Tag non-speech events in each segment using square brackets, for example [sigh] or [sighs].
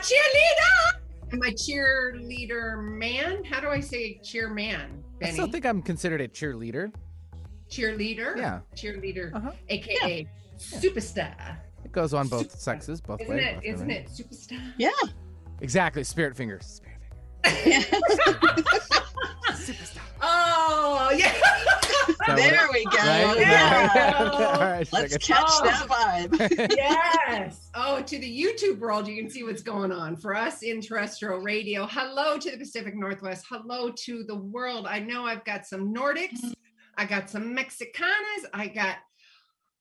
Cheerleader. I'm my cheerleader man. How do I say cheer man? I Benny? still think I'm considered a cheerleader. cheerleader. Yeah. Cheerleader, Uh-huh. aka superstar. It goes on both Super- sexes, both Isn't ways. it? both Isn't ways. it superstar? Yeah. Exactly. Spirit fingers. Spirit Oh yeah. [laughs] There we go. Right? Yeah. [laughs] All right, Let's catch Oh. that vibe. [laughs] yes. Oh, to the YouTube world, you can see what's going on. For us in terrestrial radio, hello to the Pacific Northwest. Hello to the world. I know I've got some Nordics. I got some Mexicanas. I got,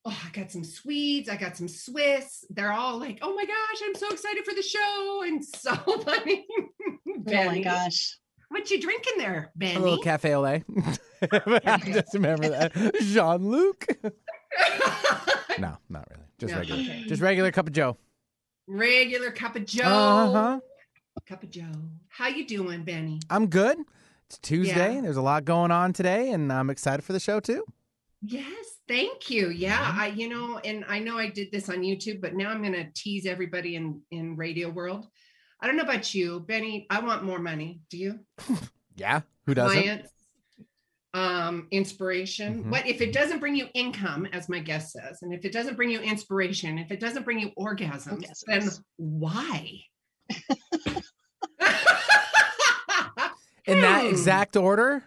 oh, I got some Swedes. I got some Swiss. They're all like, oh my gosh, I'm so excited for the show. And so funny. Oh my gosh. What you drinking there, Benny? A little cafe au lait. [laughs] I just remember that. Jean Luc. [laughs] No, not really. Just No, regular. okay. Just regular cup of Joe. Regular cup of Joe. Uh-huh. Cup of Joe. How you doing, Benny? I'm good. It's Tuesday. Yeah. There's a lot going on today, and I'm excited for the show too. Yes, thank you. Yeah, Mhm. I you know, and I know I did this on YouTube, but now I'm going to tease everybody in in radio world. I don't know about you, Benny. I want more money. Do you? [laughs] Yeah. Who doesn't? Clients, um, inspiration. Mhm. What if it doesn't bring you income, as my guest says, and if it doesn't bring you inspiration, if it doesn't bring you orgasms, then why? [laughs] In that Hmm. exact order?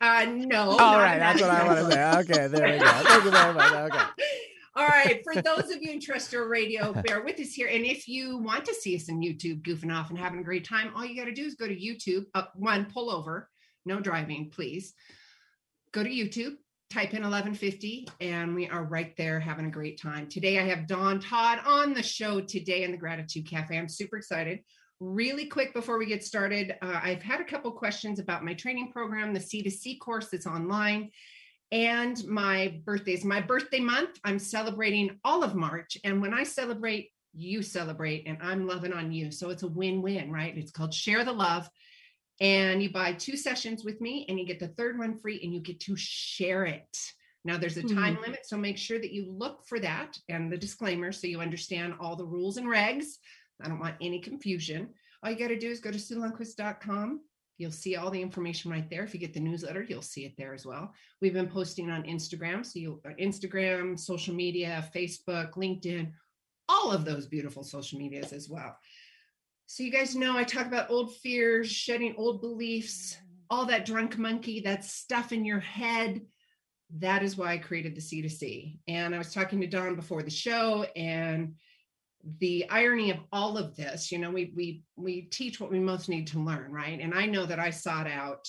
Uh, no. All not right, in that's what I want to say. Okay, there we go. Thank you very much. Okay. [laughs] All right. For those of you in terrestrial radio, bear with us here. And if you want to see us on YouTube goofing off and having a great time, all you got to do is go to YouTube. Uh, one, pull over. No driving, please. Go to YouTube, type in 1150, and we are right there having a great time. Today, I have Dawn Todd on the show today in the Gratitude Cafe. I'm super excited. Really quick before we get started, uh, I've had a couple questions about my training program, the C2C course that's online and my birthdays. My birthday month, I'm celebrating all of March. And when I celebrate, you celebrate, and I'm loving on you. So it's a win win, right? It's called Share the Love. And you buy two sessions with me, and you get the third one free, and you get to share it. Now, there's a hmm. time limit, so make sure that you look for that and the disclaimer so you understand all the rules and regs. I don't want any confusion. All you got to do is go to SueLundquist.com. You'll see all the information right there. If you get the newsletter, you'll see it there as well. We've been posting on Instagram. So you uh, Instagram, social media, Facebook, LinkedIn, all of those beautiful social medias as well. So you guys know I talk about old fears, shedding old beliefs, all that drunk monkey, that stuff in your head. That is why I created the C2C. And I was talking to Dawn before the show and the irony of all of this, you know, we we we teach what we most need to learn, right? And I know that I sought out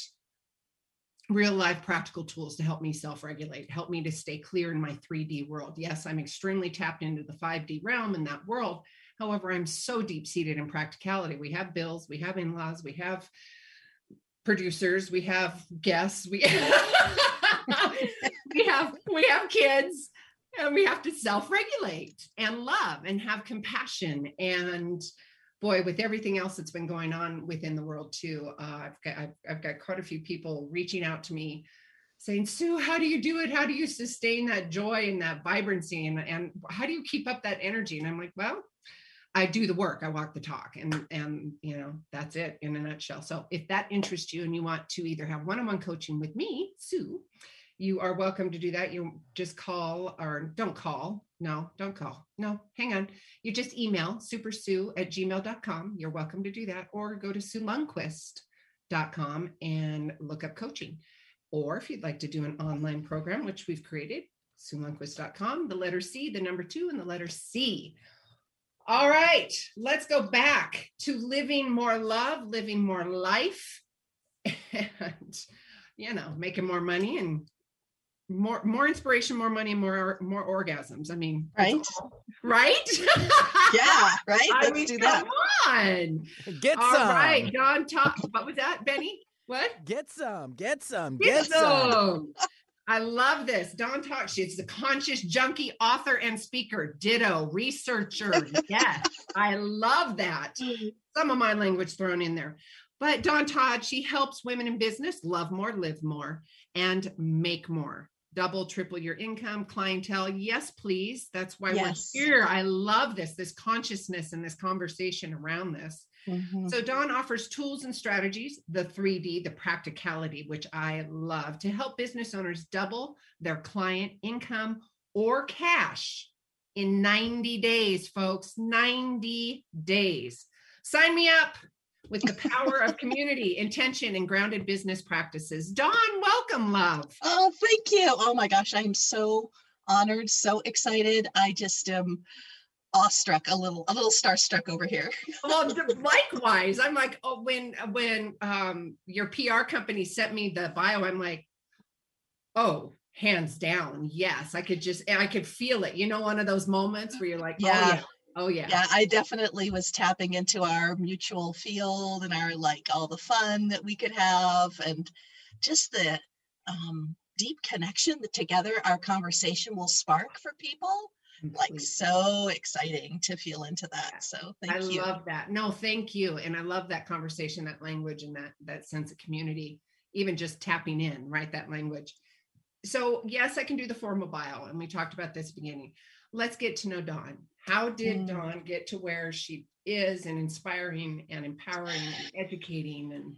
real life practical tools to help me self-regulate, help me to stay clear in my 3D world. Yes, I'm extremely tapped into the 5D realm in that world. However, I'm so deep-seated in practicality. We have bills, we have in-laws, we have producers, we have guests, we [laughs] we have we have kids and we have to self-regulate and love and have compassion. And boy with everything else that's been going on within the world too uh, I've, got, I've, I've got quite a few people reaching out to me saying sue how do you do it? How do you sustain that joy and that vibrancy? And, and how do you keep up that energy? And i'm like well i do the work. I walk the talk. And and you know that's it in a nutshell. So if that interests you and you want to either have one-on-one coaching with me sue you are welcome to do that. You just call or don't call. No, don't call. No, hang on. You just email supersue at gmail.com. You're welcome to do that. Or go to suelundquist.com and look up coaching. Or if you'd like to do an online program, which we've created, suelundquist.com, the letter C, the number two, and the letter C. All right, let's go back to living more love, living more life, [laughs] and, you know, making more money and more more inspiration, more money, more more orgasms. I mean, it's Right. all- right? [laughs] Yeah, right. Let's mean, do that. Come on. Get All some. right, Dawn. Talk. What was that, Benny? What? Get some. Get some. Get Get some. some. I love this. Dawn Talk. She's the conscious junkie, author, and speaker. Ditto, researcher. Yes, I love that. Some of my language thrown in there. But Dawn Todd, she helps women in business love more, live more, and make more. Double, triple your income, clientele. Yes, please. That's why Yes. we're here. I love this, this consciousness and this conversation around this. Mhm. So Dawn offers tools and strategies, the 3D, the practicality, which I love, to help business owners double their client income or cash in 90 days, folks. 90 days. Sign me up with the power of community, [laughs] intention, and grounded business practices. Dawn, welcome, love. Oh, thank you. Oh my gosh, I am so honored, so excited. I just am awestruck, a little, a little starstruck over here. [laughs] well likewise i'm like oh when when um your pr company sent me the bio i'm like oh hands down yes i could just i could feel it you know one of those moments where you're like Yeah. oh yeah oh yeah Yeah, I definitely was tapping into our mutual field and our like all the fun that we could have and just the um, deep connection that together our conversation will spark for people. Like so exciting to feel into that. So thank I you. love that. No, thank you. And I love that conversation, that language, and that that sense of community, even just tapping in, right? That language. So yes, I can do the formal bio. And we talked about this beginning. Let's get to know Dawn. How did Mm. Dawn get to where she is and inspiring and empowering and educating and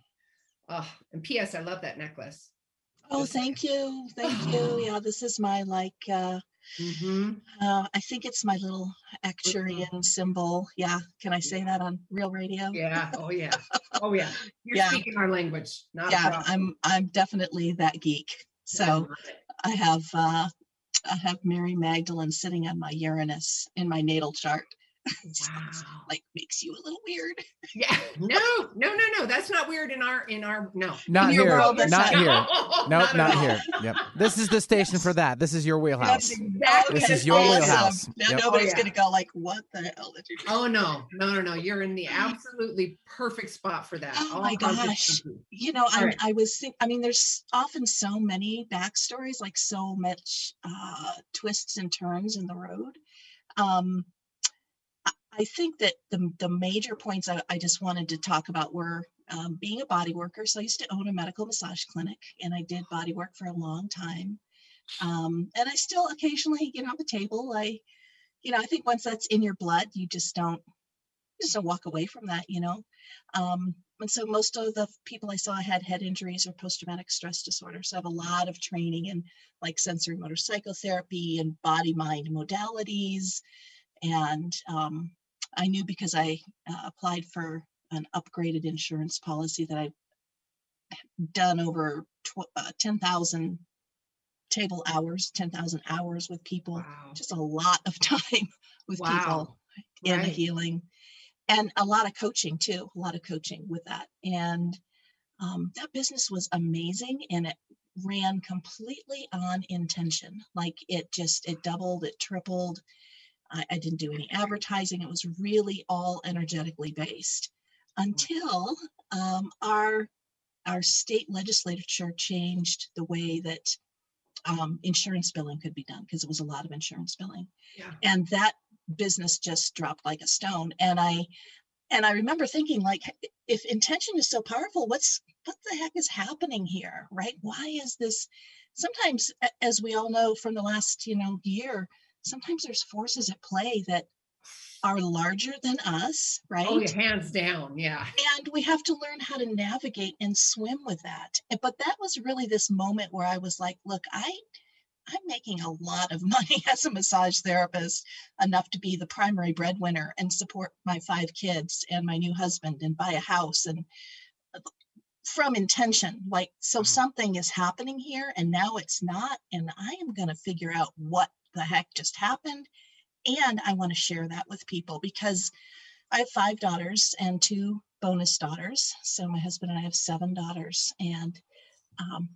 oh and P.S. I love that necklace. oh, Just- thank you. Thank you. [sighs] Yeah, this is my like uh Mhm. uh I think it's my little Arcturian symbol. Yeah. Can I say that on real radio? Yeah. Oh yeah. [laughs] Oh yeah. You're Yeah. speaking our language. Not yeah. I'm I'm definitely that geek. So. I have uh I have Mary Magdalene sitting on my Uranus in my natal chart. So it's Wow. like makes you a little weird. Yeah, [laughs] no, no, no, no. That's not weird in our in our no. Not In your here. world, Not not- here. [laughs] No, Nope, at not here. Yep. This is the station for that. This is your wheelhouse. Exactly. This is your wheelhouse. Now Yep. nobody's Oh, yeah. gonna go like, what the hell did you do? Oh no, no, no, no. You're in the absolutely perfect spot for that. Oh All my kinds gosh. You know, I, Alright. I was think I mean, there's often so many backstories, like so much uh, twists and turns in the road. Um, I- think that the the major points I, I just wanted to talk about were um, being a body worker. So I used to own a medical massage clinic, and I did body work for a long time. Um, and I still occasionally get on the table. I, you know, I think once that's in your blood, you just don't you just don't walk away from that. You know. Um, and so most of the people I saw had head injuries or post-traumatic stress disorder. So I have a lot of training in like sensory motor psychotherapy and body mind modalities. And um, I knew because I uh, applied for an upgraded insurance policy that I'd done over tw- uh, 10,000 table hours, 10,000 hours with people, Wow. just a lot of [laughs] time with Wow. people in Right. healing and a lot of coaching too a lot of coaching with that and um, that business was amazing and it ran completely on intention like it just it doubled it tripled I, I didn't do any advertising. It was really all energetically based until um, our our state legislature changed the way that um, insurance billing could be done because it was a lot of insurance billing. Yeah. and that business just dropped like a stone. And i and i remember thinking like if intention is so powerful what's what the heck is happening here right? Why is this? Sometimes as we all know from the last you know year sometimes there's forces at play that are larger than us right Oh, yeah, hands down. Yeah. and we have to learn how to navigate and swim with that but that was really this moment where i was like look i i'm making a lot of [laughs] money as a massage therapist enough to be the primary breadwinner and support my five kids and my new husband and buy a house and uh, from intention like so something is happening here and now it's not and i am going to figure out what the heck just happened and i want to share that with people because I have five daughters and two bonus daughters. So my husband and I have seven daughters. And um,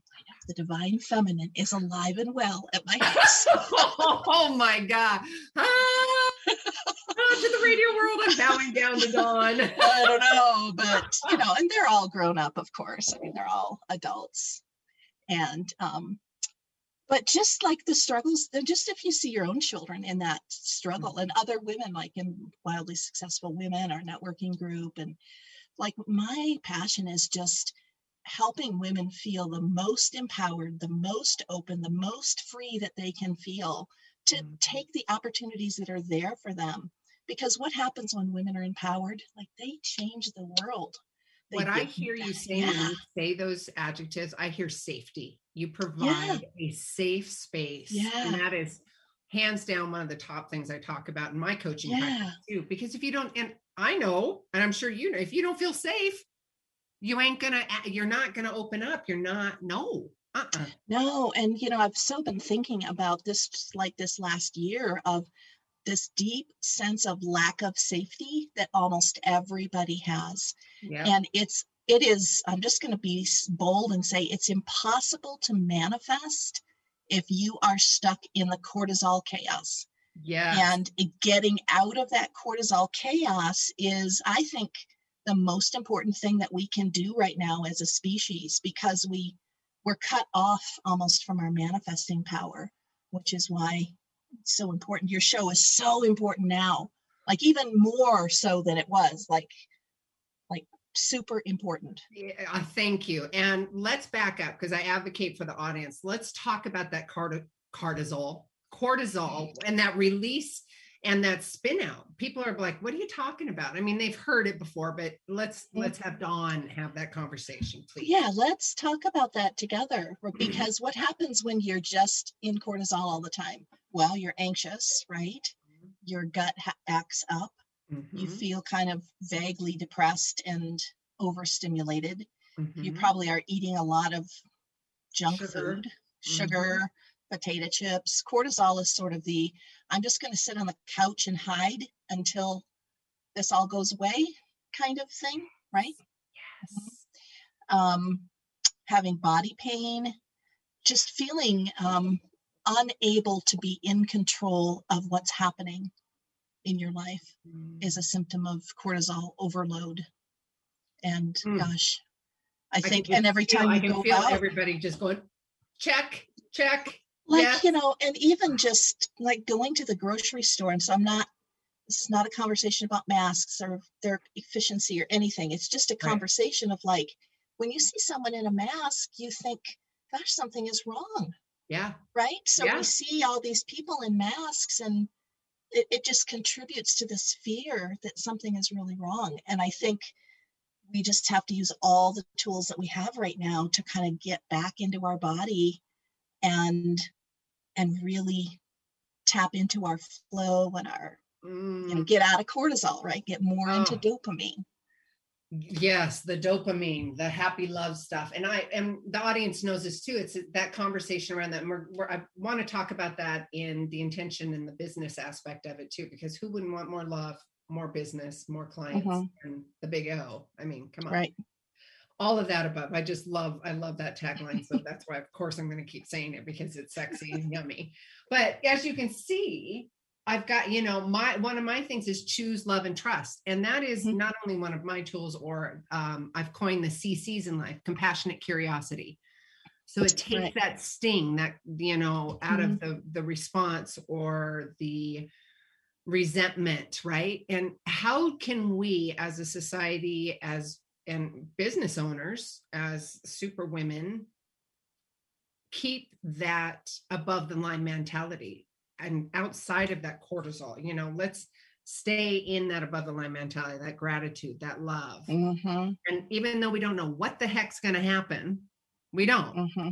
the divine feminine is alive and well at my house. [laughs] oh my God. Ah, to the radio world, I'm bowing down to dawn. [laughs] I don't know, but you know, and they're all grown up, of course. I mean, they're all adults. And um, but just like the struggles, just if you see your own children in that struggle and other women like in wildly successful women, our networking group, and like my passion is just helping women feel the most empowered, the most open, the most free that they can feel to Mhm. take the opportunities that are there for them. Because what happens when women are empowered? Like they change the world. What I hear you [laughs] saying when you say those adjectives, I hear safety. You provide a safe space. Yeah. And that is hands down one of the top things I talk about in my coaching practice too. Because if you don't, and I know, and I'm sure you know, if you don't feel safe, you ain't gonna, you're not gonna open up. You're not, no. Uh-uh. No, and you know, I've so been thinking about this like this last year of this deep sense of lack of safety that almost everybody has. Yeah. And it's it is I'm just going to be bold and say it's impossible to manifest if you are stuck in the cortisol chaos. Yeah. And getting out of that cortisol chaos is I think the most important thing that we can do right now as a species because we we're cut off almost from our manifesting power, which is why so important. Your show is so important now, like even more so than it was, like like super important. Yeah, thank you. And let's back up because I advocate for the audience. Let's talk about that corti- cortisol, cortisol, and that release and that spin out. People are like, "What are you talking about?" I mean, they've heard it before, but let's let's have Dawn have that conversation, please. Yeah, let's talk about that together [clears throat] because what happens when you're just in cortisol all the time? Well, you're anxious, right? Your gut ha- acts up. You Mhm, feel kind of vaguely depressed and overstimulated. You mhm. probably are eating a lot of junk Sugar. food, sugar, potato chips. Cortisol is sort of the I'm just going to sit on the couch and hide until this all goes away kind of thing, right? Yes. um, having body pain, just feeling um, unable to be in control of what's happening in your life is a symptom of cortisol overload. And Mm. gosh, I I think, and every feel- time I you can go feel out, everybody just going, check, check. Like yes. you know, and even just like going to the grocery store. And so I'm not. This is not a conversation about masks or their efficiency or anything. It's just a Right. conversation of like when you see someone in a mask, you think, "Gosh, something is wrong." Yeah. right? So Yeah. we see all these people in masks and it, it just contributes to this fear that something is really wrong. And I think we just have to use all the tools that we have right now to kind of get back into our body and and really tap into our flow and our you know Mm. get out of cortisol right get more into Oh. dopamine Yes, the dopamine, the happy love stuff. And I and the audience knows this too. It's that conversation around that. And we're, we're, I want to talk about that in the intention and the business aspect of it too, because who wouldn't want more love, more business, more clients, Mhm. and the big O? I mean, come on. right All of that above. I just love, I love that tagline. So that's why, of course, I'm going to keep saying it because it's sexy and yummy. But as you can see, I've got, you know, my one of my things is choose love and trust. And that is Mhm. not only one of my tools, or um, I've coined the CCs in life, compassionate curiosity. So it takes Right. that sting that, you know, out of the the response or the resentment, right? And how can we as a society, as and business owners, as super women, keep that above the line mentality and outside of that cortisol you know let's stay in that above the line mentality that gratitude that love. Mm-hmm, and even though we don't know what the heck's going to happen we don't. Mm-hmm.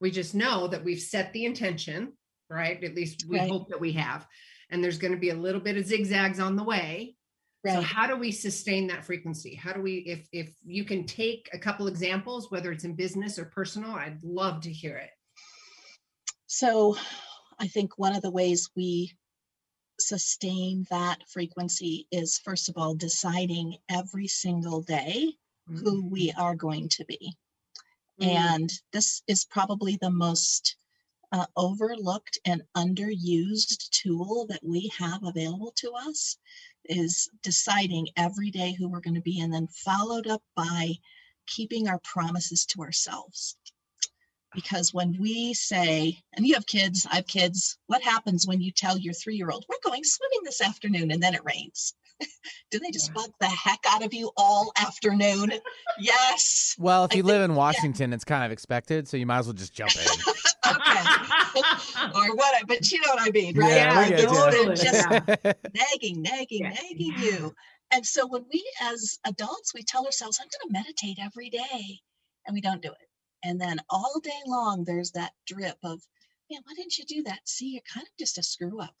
we just know that we've set the intention right? At least we Right. hope that we have. And there's going to be a little bit of zigzags on the way so how do we sustain that frequency? How do we if if you can take a couple examples whether it's in business or personal i'd love to hear it. So I think one of the ways we sustain that frequency is first of all deciding every single day who we are going to be. Mm. And this is probably the most uh, overlooked and underused tool that we have available to us is deciding every day who we're going to be and then followed up by keeping our promises to ourselves because when we say and you have kids i have kids what happens when you tell your three-year-old we're going swimming this afternoon and then it rains? [laughs] Do they just bug the heck out of you all afternoon? Yes. Well, if I you think- live in Washington, it's kind of expected, so you might as well just jump in. [laughs] okay. [laughs] Or what but you know what i mean right? Yeah, we Like, get it's- you. Totally, just nagging nagging Yeah. nagging you. And so when we as adults we tell ourselves i'm going to meditate every day and we don't do it and then all day long there's that drip of man why didn't you do that see you're kind of just a screw up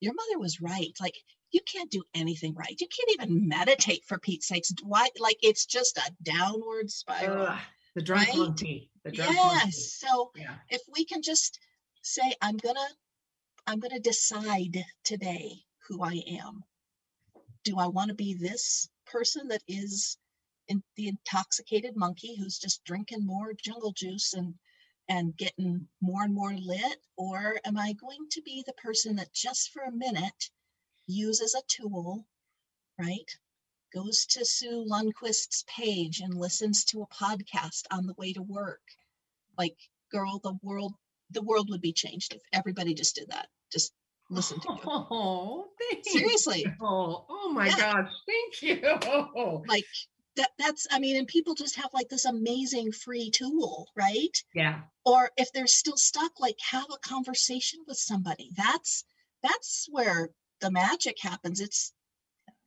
your mother was right like you can't do anything right you can't even meditate for pete's sakes why like it's just a downward spiral Ugh, the drunk Right? monkey. The drunk monkey. yes so Yeah. if we can just say i'm gonna i'm gonna decide today who i am do i want to be this person that is in the intoxicated monkey who's just drinking more jungle juice and and getting more and more lit or am i going to be the person that just for a minute uses a tool right goes to sue lundquist's page and listens to a podcast on the way to work like girl the world the world would be changed if everybody just did that just listen to you [laughs] Oh, thank seriously Oh, oh my Yeah. gosh. Thank you. like that that's i mean and people just have like this amazing free tool right Yeah. or if they're still stuck like have a conversation with somebody that's that's where the magic happens it's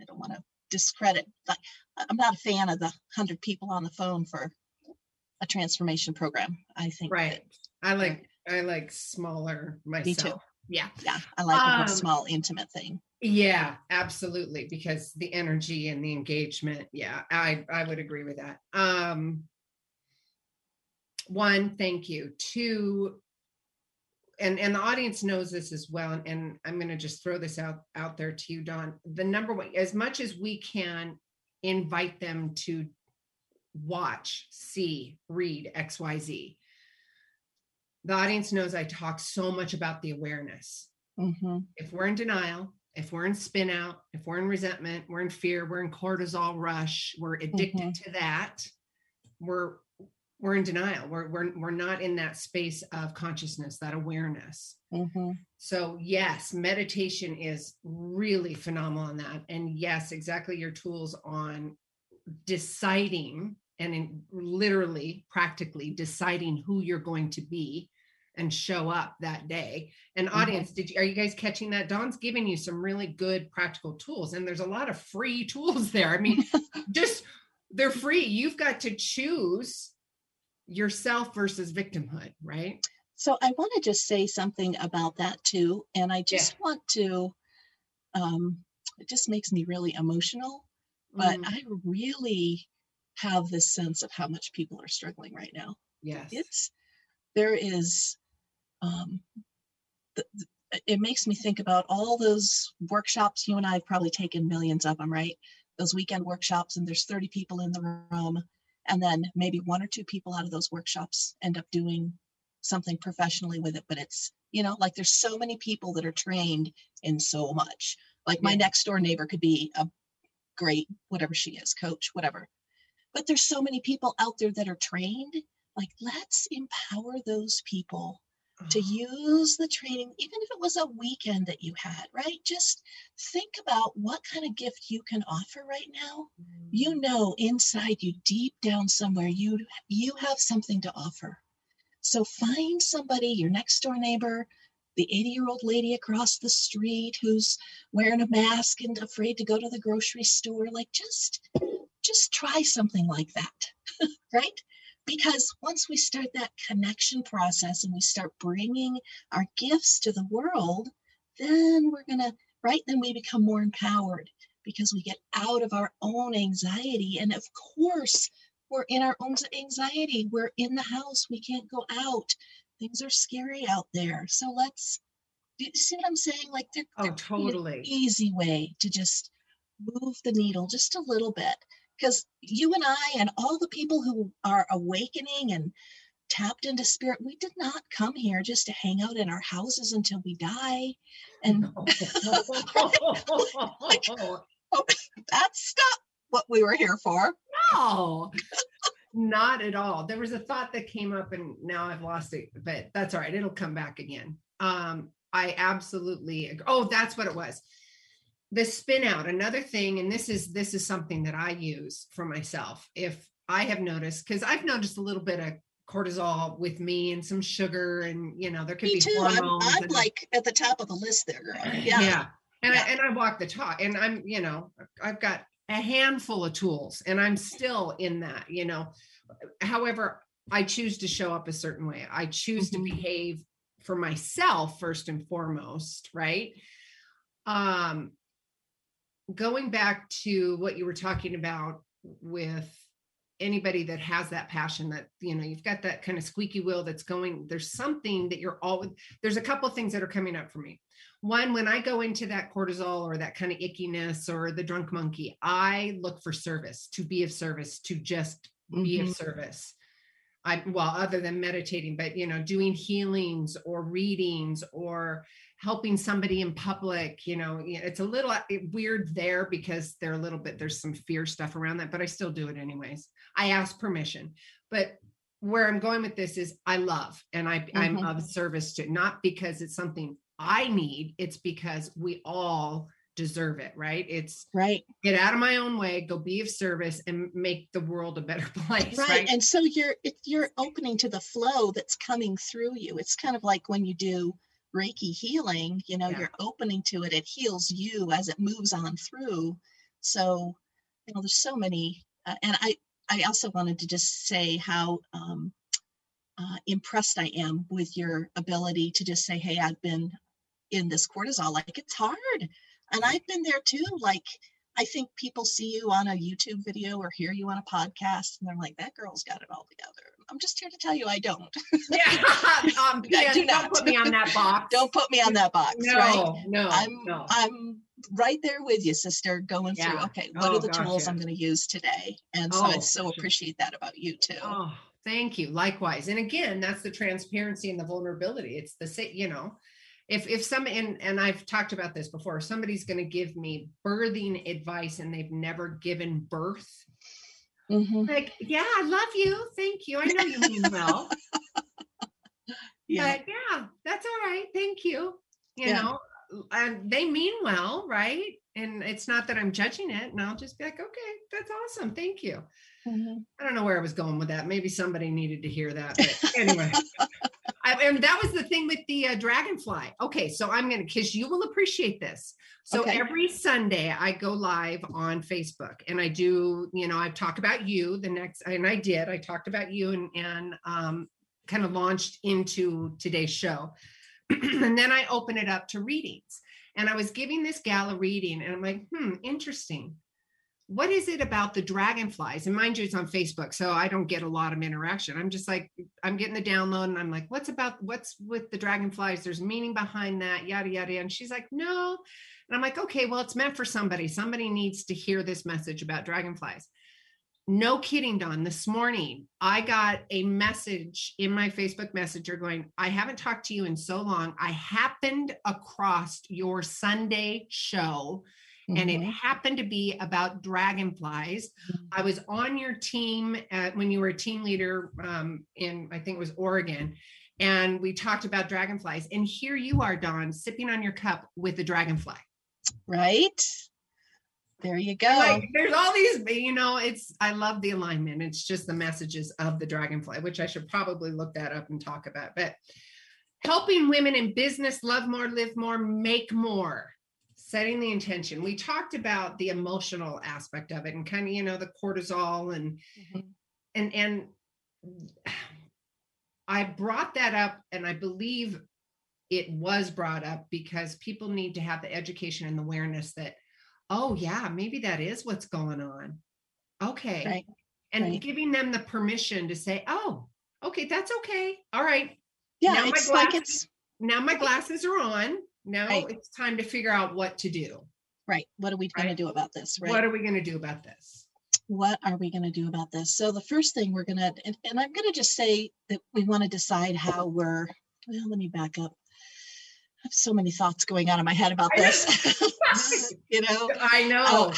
i don't want to discredit like i'm not a fan of the 100 people on the phone for a transformation program i think that- Right. I like I like smaller myself. me too. Yeah. yeah i like a Um, more small intimate thing Yeah, absolutely. Because the energy and the engagement. Yeah, I I would agree with that. Um one, thank you. Two, and and the audience knows this as well. And, and I'm gonna just throw this out out there to you, Dawn. The number one, as much as we can invite them to watch, see, read XYZ. The audience knows I talk so much about the awareness hmm if we're in denial, if we're in spin out, if we're in resentment, we're in fear, we're in cortisol rush, we're addicted to that, we're we're in denial. We're we're we're not in that space of consciousness, that awareness. hmm So yes, meditation is really phenomenal on that. And yes, exactly your tools on deciding and in literally practically deciding who you're going to be and show up that day. And Mhm. audience, did you are you guys catching that? Dawn's giving you some really good practical tools and there's a lot of free [laughs] tools there. I mean, just they're free. You've got to choose yourself versus victimhood, right? So I want to just say something about that too. And I just want to, um, it just makes me really emotional, but Mm, I really have this sense of how much people are struggling right now. yes. It's, there is, um, the, the- it makes me think about all those workshops. You and I have probably taken millions of them, right? Those weekend workshops, and there's 30 people in the room. And then maybe one or two people out of those workshops end up doing something professionally with it. But it's, you know, like there's so many people that are trained in so much. Like my Yeah. next door neighbor could be a great, whatever she is, coach, whatever. But there's so many people out there that are trained. Like, let's empower those people to mm-hmm. use the training, even if it was a weekend that you had, right? Just think about what kind of gift you can offer right now. You mm-hmm. know inside you, deep down somewhere, you you have something to offer. So find somebody, your next door neighbor, the 80-year-old lady across the street who's wearing a mask and afraid to go to the grocery store. Like just just try something like that, [laughs] right? Because once we start that connection process and we start bringing our gifts to the world then we're going to right then we become more empowered because we get out of our own anxiety. And of course we're in our own anxiety. We're in the house. We can't go out. Things are scary out there. So let's do you see what i'm saying? Like there, Oh, there could be an totally. easy way to just move the needle just a little bit because you and I and all the people who are awakening and tapped into spirit, we did not come here just to hang out in our houses until we die. And [laughs] that's not what we were here for. no, not at all. There was a thought that came up and now I've lost it, but that's all right. It'll come back again. Um, I absolutely oh, that's what it was. The spin out, another thing, and this is this is something that I use for myself. If I have noticed, because I've noticed a little bit of cortisol with me and some sugar, and you know, there could Me be too. I'm. I'm and- like at the top of the list there, girl. [clears throat] Yeah. And Yeah. I and I walk the talk and I'm, you know, I've got a handful of tools and I'm still in that, you know. However, I choose to show up a certain way. I choose Mhm. to behave for myself first and foremost, right? Um going back to what you were talking about with anybody that has that passion that you know you've got that kind of squeaky wheel that's going there's something that you're always there's a couple things that are coming up for me one when i go into that cortisol or that kind of ickiness or the drunk monkey i look for service to be of service to just be of Mhm. service i well other than meditating but you know doing healings or readings or helping somebody in public you know it's a little uh, weird there because they're a little bit there's some fear stuff around that but i still do it anyways i ask permission but where i'm going with this is i love and i i'm Mhm. of service to not because it's something i need it's because we all deserve it right it's Right. get out of my own way go be of service and make the world a better [laughs] place right. right, And so you're you're opening to the flow that's coming through you. It's kind of like when you do Reiki healing, you know, Yeah. you're opening to it. It heals you as it moves on through. So, you know, there's so many. Uh, and I I also wanted to just say how um, uh, impressed I am with your ability to just say, "Hey, I've been in this cortisol. Like it's hard, and I've been there too. Like." I think people see you on a YouTube video or hear you on a podcast and they're like, that girl's got it all together. I'm just here to tell you I don't. yeah [laughs] [laughs] um, I yeah, do don't not. put me on that box Don't put me on that box, no right? no I'm no I'm right there with you, sister, going through, okay, what Oh, are the gosh, tools I'm going to use today? And so I Oh, so appreciate that about you too. Oh, thank you. Likewise. And again, that's the transparency and the vulnerability. It's the same, you know, if if some and and I've talked about this before, somebody's going to give me birthing advice and they've never given birth, Mhm. like, yeah, I love you. Thank you. I know you mean well. [laughs] Yeah. But yeah, that's all right. Thank you. You Yeah. know, and they mean well, right? And it's not that I'm judging it. And I'll just be like, okay, that's awesome. Thank you. Mhm. I don't know where I was going with that. Maybe somebody needed to hear that. But anyway, [laughs] I, and that was the thing with the uh, dragonfly. Okay, so I'm going to, because you will appreciate this. So Okay. every Sunday I go live on Facebook and I do, you know, I talk about you the next, and I did, I talked about you and, and um, kind of launched into today's show. [clears throat] and then I open it up to readings. And I was giving this gal a reading and I'm like, hmm, interesting what is it about the dragonflies? And mind you, it's on Facebook, so I don't get a lot of interaction. I'm just like, I'm getting the download, and I'm like, what's about what's with the dragonflies? There's meaning behind that, yada yada. And she's like, no. And I'm like, okay, well, it's meant for somebody. Somebody needs to hear this message about dragonflies. No kidding, Dawn. This morning, I got a message in my Facebook Messenger going, I haven't talked to you in so long. I happened across your Sunday show and it Mhm. happened to be about dragonflies. I was on your team at, when you were a team leader um, in, I think it was Oregon, and we talked about dragonflies. And here you are, Dawn, sipping on your cup with a dragonfly. right? There you go. Like there's all these, you know, it's, I love the alignment. It's just the messages of the dragonfly, which I should probably look that up and talk about. But helping women in business love more, live more, make more setting the intention we talked about the emotional aspect of it and kind of you know the cortisol and Mhm. and and i brought that up and i believe it was brought up because people need to have the education and the awareness that oh yeah maybe that is what's going on okay Right, and right. giving them the permission to say oh okay that's okay all right yeah, now my it's like glasses- it's now my glasses are on now Right. it's time to figure out what to do right. What are we going to do about this? Right. what are we going to do about this what are we going to do about this? So the first thing we're going to, and, and I'm going to just say that we want to decide how we're, well, let me back up. Have so many thoughts going on in my head about this. [laughs] [laughs] you know, I know. Oh,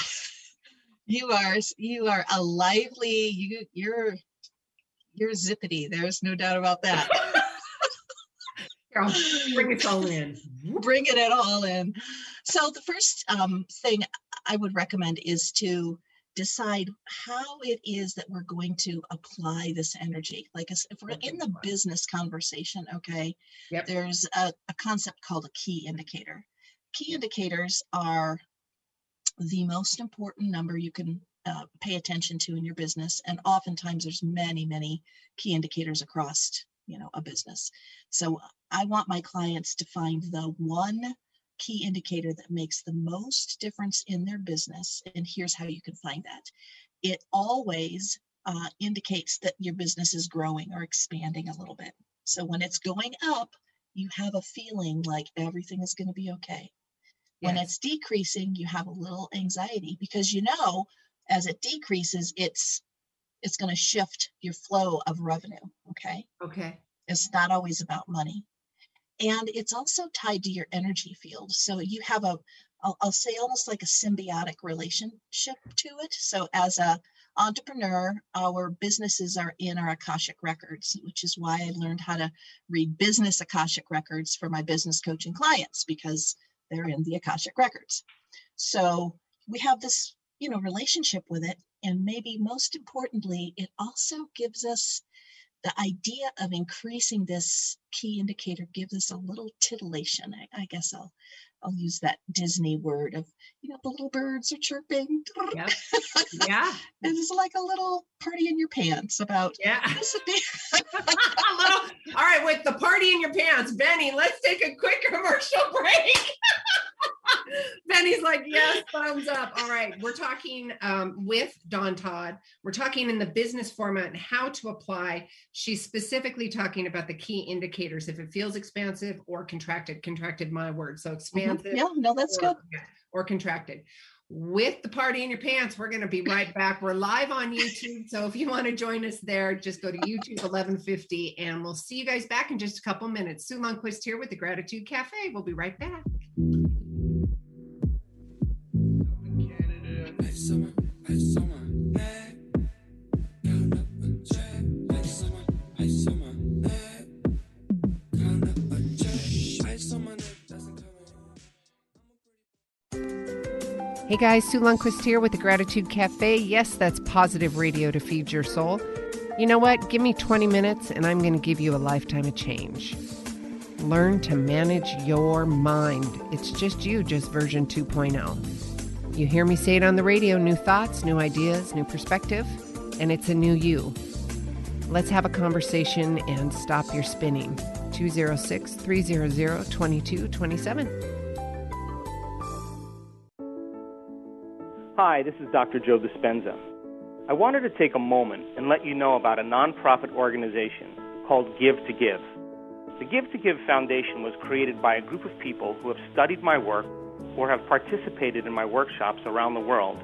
you are you are a lively you you're you're zippity. There's no doubt about that. [laughs] Girl, bring it all in. Bringing it all in. So the first um, thing I would recommend is to decide how it is that we're going to apply this energy. Like if we're in the business conversation, okay, Yep. there's a, a concept called a key indicator. Key indicators are the most important number you can uh, pay attention to in your business, and oftentimes there's many, many key indicators across, you know, a business. So I want my clients to find the one key indicator that makes the most difference in their business. And here's how you can find that it always uh, indicates that your business is growing or expanding a little bit. So when it's going up, you have a feeling like everything is going to be okay. When it's decreasing, you have a little anxiety because you know as it decreases, it's it's going to shift your flow of revenue. Okay. Okay. It's not always about money. And it's also tied to your energy field. So you have a, I'll, I'll say almost like a symbiotic relationship to it. So as a entrepreneur, our businesses are in our Akashic records, which is why I learned how to read business Akashic records for my business coaching clients because they're in the Akashic records. So we have this, you know, relationship with it. And maybe most importantly, it also gives us the idea of increasing this key indicator gives us a little titillation. I, I guess I'll I'll use that Disney word of you know the little birds are chirping. Yep. Yeah. It's like a little party in your pants about Yeah. this would be a little, all right, with the party in your pants, Benny, let's take a quick commercial break. [laughs] Benny's like, yes, thumbs up. All right, we're talking um, with Dawn Todd. We're talking in the business format and how to apply. She's specifically talking about the key indicators if it feels expansive or contracted. Contracted, my word. So expansive yeah no that's good. or, or contracted. With the party in your pants, we're going to be right back. We're live on YouTube. So if you want to join us there, just go to YouTube 1150 and we'll see you guys back in just a couple minutes. Sue Lundquist here with the Gratitude Cafe. We'll be right back. Hey guys, Sue Lundquist here with the Gratitude Cafe. Yes, that's positive radio to feed your soul. You know what? Give me 20 minutes and I'm going to give you a lifetime of change. Learn to manage your mind. It's just you, just version 2.0. You hear me say it on the radio new thoughts, new ideas, new perspective, and it's a new you. Let's have a conversation and stop your spinning. 206 300 2227. Hi, this is Dr. Joe Dispenza. I wanted to take a moment and let you know about a nonprofit organization called Give to Give. The Give to Give Foundation was created by a group of people who have studied my work or have participated in my workshops around the world.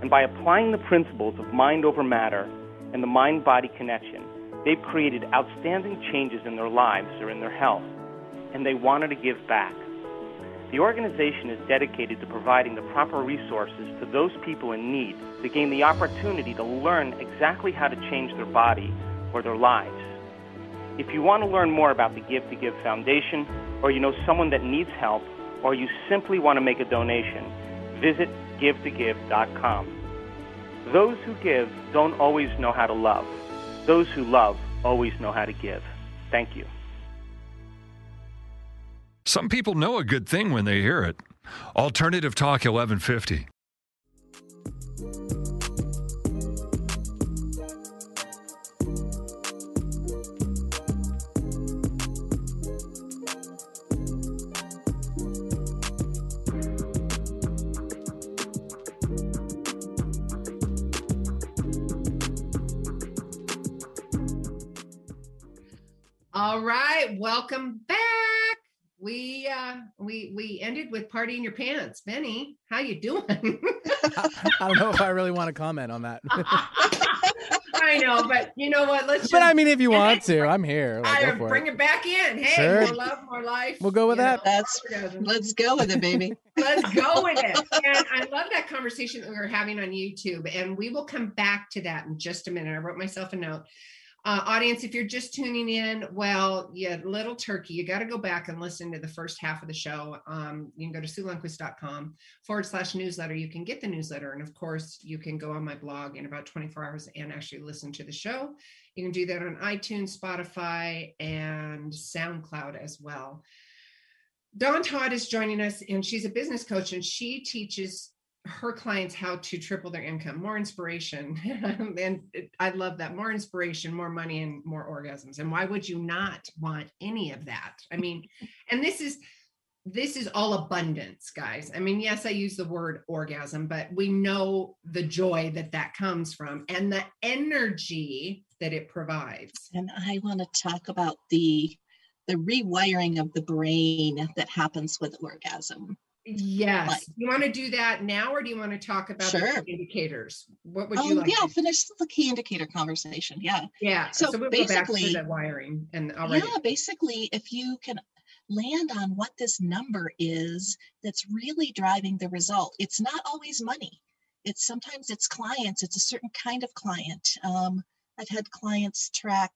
And by applying the principles of mind over matter and the mind body connection, they've created outstanding changes in their lives or in their health. And they wanted to give back. The organization is dedicated to providing the proper resources to those people in need to gain the opportunity to learn exactly how to change their body or their lives. If you want to learn more about the Give to Give Foundation, or you know someone that needs help, or you simply want to make a donation, visit givetogive.com. Those who give don't always know how to love. Those who love always know how to give. Thank you. Some people know a good thing when they hear it. Alternative Talk 1150. All right, welcome back. we uh we we ended with party in your pants. Benny, how you doing? I, I don't know if I really want to comment on that. [laughs] I know, but you know what? Let's. Just, but I mean, if you want it's- to, I'm here. Like, I go for bring it. it. back in. Hey, Sure. more love, more life. We'll go with you that. know, That's orgasm. let's go with it, baby. [laughs] Let's go with it. And I love that conversation that we were having on YouTube. And we will come back to that in just a minute. I wrote myself a note. Uh, audience, if you're just tuning in, well, yeah, little turkey, you got to go back and listen to the first half of the show. Um, you can go to SueLundquist.com forward slash newsletter. You can get the newsletter. And of course, you can go on my blog in about 24 hours and actually listen to the show. You can do that on iTunes, Spotify, and SoundCloud as well. Dawn Todd is joining us, and she's a business coach, and she teaches her clients how to triple their income, more inspiration. [laughs] and it- I love that more inspiration, more money, and more orgasms. And why would you not want any of that? I mean, [laughs] and this is this is all abundance guys i mean yes i use the word orgasm but we know the joy that that comes from and the energy that it provides And I want to talk about the the rewiring of the brain that happens with orgasm. Yes Like- you want to do that now or do you want to talk about Sure. the indicators what would you like yeah, to- finish the key indicator conversation. Yeah. yeah So so, we'll go back to basically- the wiring and already Yeah, basically, if you can land on what this number is that's really driving the result, it's not always money. It's sometimes it's clients, it's a certain kind of client. Um, I've had clients track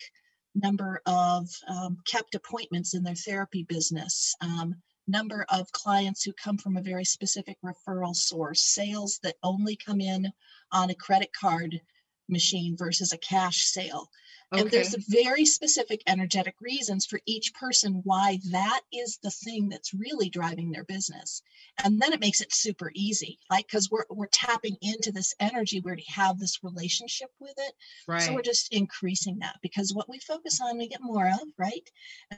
number of um, kept appointments in their therapy business, um, number of clients who come from a very specific referral source, sales that only come in on a credit card machine versus a cash sale. And there's very specific energetic reasons for each person why that is the thing that's really driving their business. And then it makes it super easy, like because we're we're tapping into this energy, we already have this relationship with it. right So we're just increasing that because what we focus on, we get more of, right?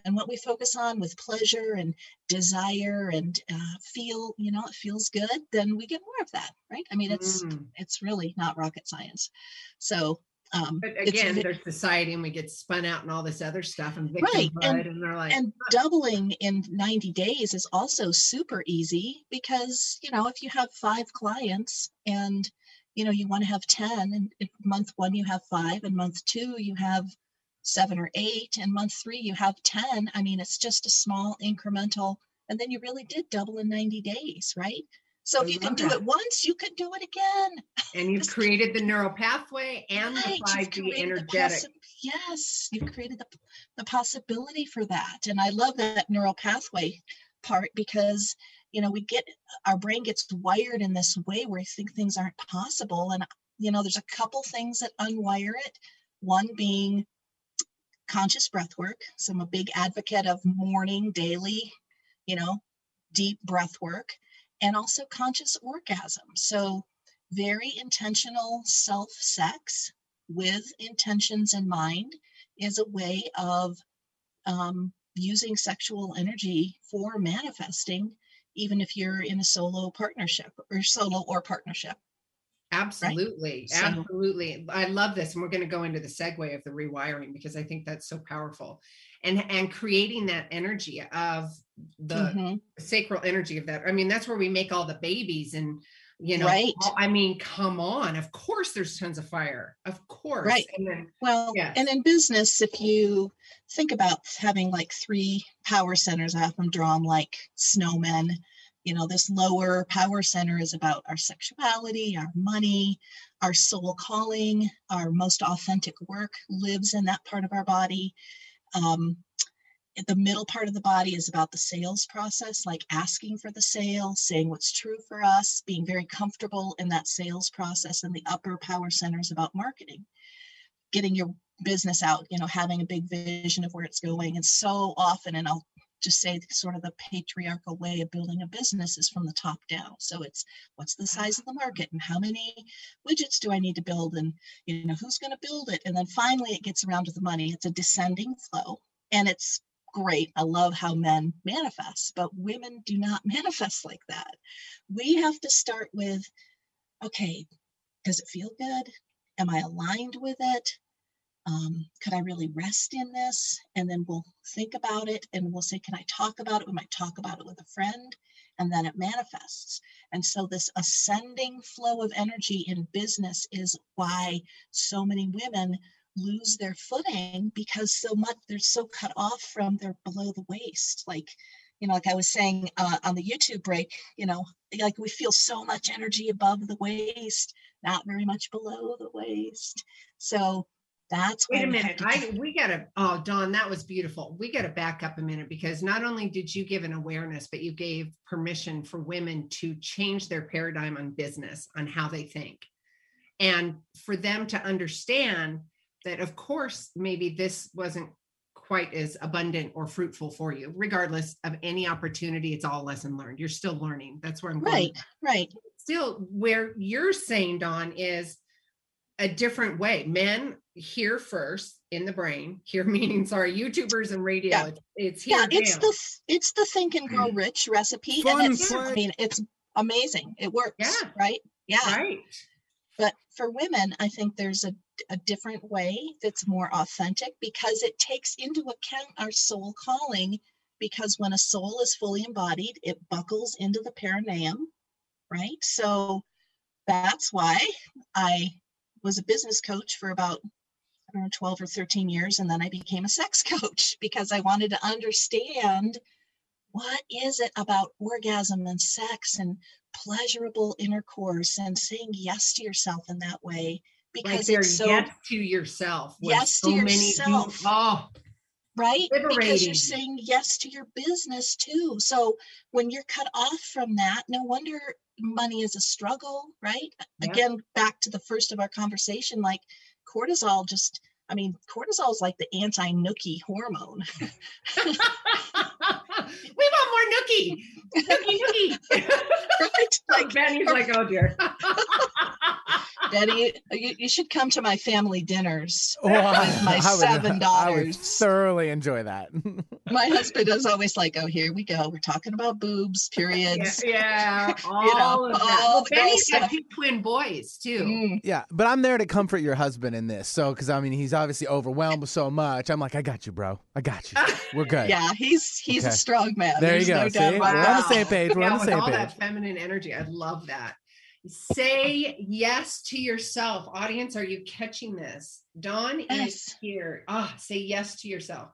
And what we focus on with pleasure and desire and uh, feel, you know, it feels good, then we get more of that, right? I mean, it's Mm. it's really not rocket science. So um, but again there's society and we get spun out and all this other stuff and Right, and- and, they're like and doubling in 90 days is also super easy because you know if you have five clients and you know you want to have 10 and in month one you have five and month two you have seven or eight and month three you have 10 i mean it's just a small incremental and then you really did double in 90 days right so I if you can do that. it once you can do it again and you've Just- created the neural pathway and Right, the you've 5d created the energetic possi- yes, you've created the, the possibility for that. And I love that neural pathway part because, you know, we get our brain gets wired in this way where we think things aren't possible. And, you know, there's a couple things that unwire it. One being conscious breath work. So I'm a big advocate of morning, daily, you know, deep breath work and also conscious orgasm. So very intentional self sex with intentions in mind is a way of um, using sexual energy for manifesting, even if you're in a solo partnership or solo or partnership. Absolutely. So- Absolutely. I love this. And we're going to go into the segue of the rewiring because I think that's so powerful. And and creating that energy of the Mhm. sacral energy of that. I mean, that's where we make all the babies and you know, Right. I mean, come on. Of course there's tons of fire. Of course. Right. And then Well, Yes. and in business, if you think about having like three power centers, I have them drawn like snowmen. You know, this lower power center is about our sexuality, our money, our soul calling, our most authentic work lives in that part of our body. Um, the middle part of the body is about the sales process, like asking for the sale, saying what's true for us, being very comfortable in that sales process. And the upper power center is about marketing getting your business out, you know, having a big vision of where it's going. And so often, and I'll just say sort of the patriarchal way of building a business is from the top down. So it's what's the size of the market and how many widgets do I need to build and you know who's going to build it? And then finally it gets around to the money. It's a descending flow. And it's great. I love how men manifest, but women do not [laughs] manifest like that. We have to start with okay, does it feel good? Am I aligned with it? Um, could I really rest in this? And then we'll think about it and we'll say, can I talk about it? We might talk about it with a friend and then it manifests. And so this ascending flow of energy in business is why so many women lose their footing because so much they're so cut off from their below the waist. Like, you know, like I was saying uh, on the YouTube break, you know, like we feel so much energy above the waist, not very much below the waist. So that's wait a minute. I we gotta oh Dawn, that was beautiful. We gotta back up a minute because not only did you give an awareness, but you gave permission for women to change their paradigm on business, on how they think. And for them to understand that of course maybe this wasn't quite as abundant or fruitful for you. Regardless of any opportunity it's all lesson learned. You're still learning. That's where i'm going right right. Still where you're saying Dawn is a different way. Men here first in the brain here [laughs] meaning sorry youtubers and radio yeah. it's, it's here yeah it's the it's the think and grow mm. rich recipe Fun, and it's, i mean it's amazing. It works yeah. right? Yeah. Right. But for women i think there's a, a different way that's more authentic because it takes into account our soul calling because when a soul is fully embodied it buckles into the perineum right? So that's why i was a business coach for about know, 12 or 13 years. And then I became a sex [laughs] coach because I wanted to understand what is it about orgasm and sex and pleasurable intercourse and saying yes to yourself in that way because right it's so yes to yourself yes so to yourself people, oh right liberating. because you're saying yes to your business too so when you're cut off from that no wonder money is a struggle right again back to the first of our conversation like cortisol just I mean, cortisol is like the anti-nookie hormone. [laughs] [laughs] we want more nookie. Nookie, nookie. [laughs] right? Like Benny's like, oh dear. Betty, you, you, should come to my family dinners. [laughs] with my seven daughters. I would thoroughly enjoy that. [laughs] my husband is always like, "Oh, here we go. We're talking about boobs, periods. Yeah, yeah [laughs] all you know, of that. Well, Benny's got two twin boys too. Mm. Yeah, but I'm there to comfort your husband in this. So, because I mean, he's obviously overwhelmed with so much. I'm like, I got you, bro. I got you. We're good. yeah, he's he's okay. a strong man. There There's you go. No See, we're on the same page. We're yeah, on the same all page. that feminine energy, I love that. Say yes to yourself. Audience, are you catching this? Dawn yes. is here. Ah, say yes to yourself.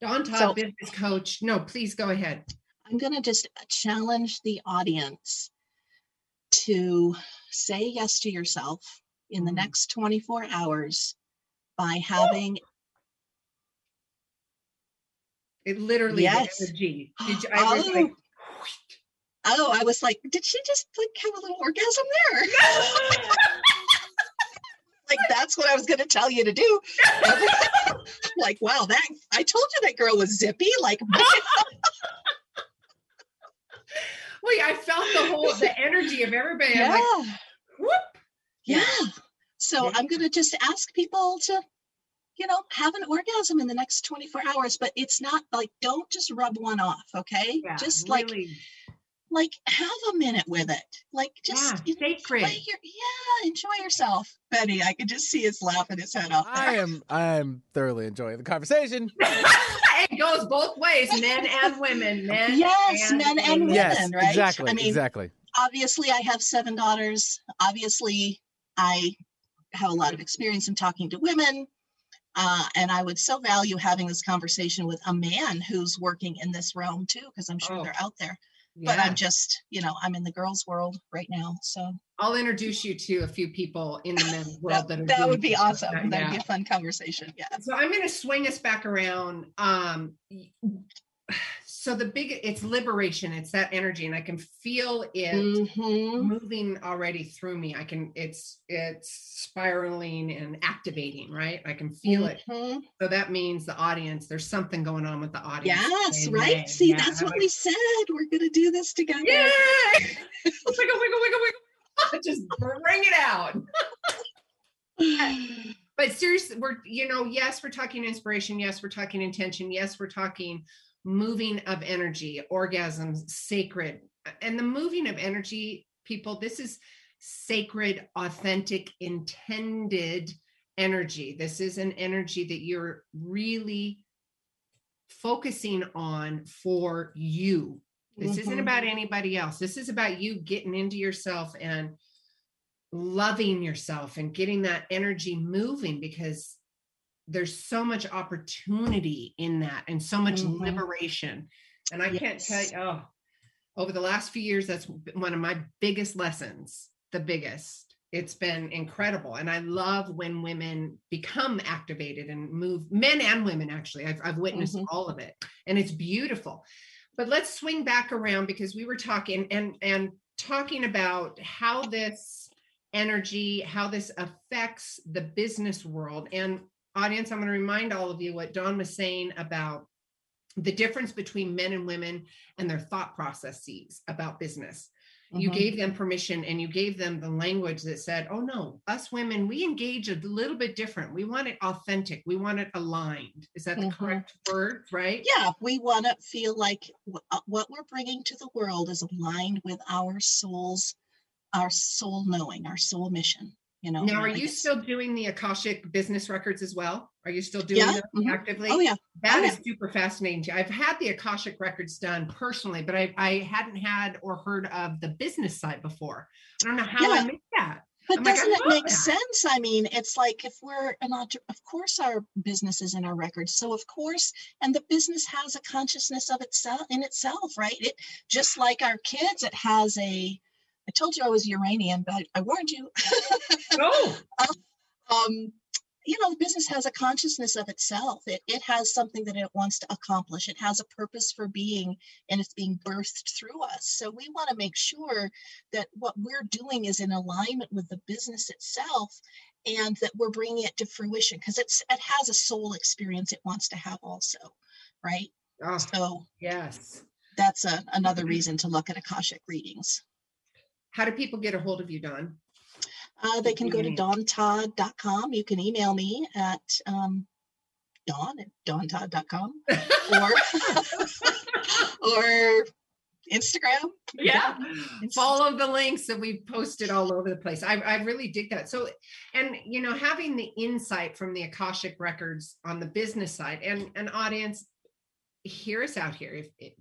Dawn Todd, so, business coach. No, please go ahead. I'm going to just challenge the audience to say yes to yourself in the mm. next 24 hours by having it literally yes. energy. Did you, I was [gasps] oh. like, oh, I was like, did she just like have a little orgasm there? [laughs] [laughs] like that's what I was going to tell you to do. [laughs] like, wow, that I told you that girl was zippy. Like, wait, I felt the whole the energy of everybody. Yeah. Like, whoop. Yeah. So yeah. I'm going to just ask people to you know, have an orgasm in the next 24 hours, but it's not like don't just rub one off, okay? Yeah, just like really like have a minute with it. Like just yeah, sacred. Your, yeah, enjoy yourself. Betty, I could just see his laughing his head off. There. I am I am thoroughly enjoying the conversation. [laughs] it goes both ways, men and women. Men yes, and men and women, yes, right? Exactly. I mean, exactly. Obviously, I have seven daughters. Obviously, I have a lot of experience in talking to women. Uh, and I would so value having this conversation with a man who's working in this realm too, because I'm sure oh. they're out there yeah. but I'm just, you know, I'm in the girls' world right now. So I'll introduce you to a few people in the men's [laughs] world that, that, that would be awesome. That, would be a fun conversation. Yeah. So I'm going to swing us back around. Um, so the big it's liberation it's that energy and i can feel it mm-hmm. moving already through me. I can it's it's spiraling and activating right? I can feel mm-hmm. it so that means the audience there's something going on with the audience. Yes right? See yeah, that's what we said. We're gonna do this together. Yeah! [laughs] Wiggle wiggle wiggle wiggle. [laughs] Just bring it out. [sighs] But seriously we're you know yes we're talking inspiration. Yes we're talking intention. Yes we're talking moving of energy, orgasms, sacred. And the moving of energy, people, this is sacred, authentic, intended energy. This is an energy that you're really focusing on for you. This isn't Mhm. about anybody else. This is about you getting into yourself and loving yourself and getting that energy moving because there's so much opportunity in that and so much Mhm. liberation. And I can't tell you, oh, over the last few years, that's been one of my biggest lessons, the biggest. It's been incredible. And I love when women become activated and move, men and women, actually. I've, I've witnessed Mhm. all of it. And it's beautiful. But let's swing back around because we were talking and and talking about how this energy, how this affects the business world. And audience, I'm going to remind all of you what Dawn was saying about the difference between men and women and their thought processes about business. You Mhm. gave them permission and you gave them the language that said, oh no, us women, we engage a little bit different. We want it authentic. We want it aligned. Is that the Mhm. correct word? Right? yeah we want to feel like uh, what we're bringing to the world is aligned with our souls our soul knowing our soul mission you know Now, are like you still doing the Akashic business records as well? Are you still doing Yeah, them mhm. actively? oh yeah That Oh, is super fascinating. I've had the Akashic records done personally, but I, I hadn't had or heard of the business side before. I don't know how I Yeah. missed that. But I'm doesn't it make that. sense? I mean, it's like if we're an entrepreneur, of course our business is in our records. So of course, and the business has a consciousness of itself in itself, right? It just like our kids, it has a I told you I was Uranian, but I, I warned you. Oh, [laughs] um, um, you know, the business has a consciousness of itself. It, it has something that it wants to accomplish. It has a purpose for being, and it's being birthed through us. So we want to make sure that what we're doing is in alignment with the business itself, and that we're bringing it to fruition because it's it has a soul experience it wants to have also, right? oh So yes. that's a, another mm-hmm. reason to look at akashic readings. How do people get a hold of you, Dawn? Uh, they can go to dawntodd.com. You can email me at um, dawn at dawntodd.com [laughs] or or Instagram. yeah. It's- Follow the links that we've posted all over the place. I, I really dig that. So, and you know, having the insight from the Akashic records on the business side and an audience, hear us out here. If it,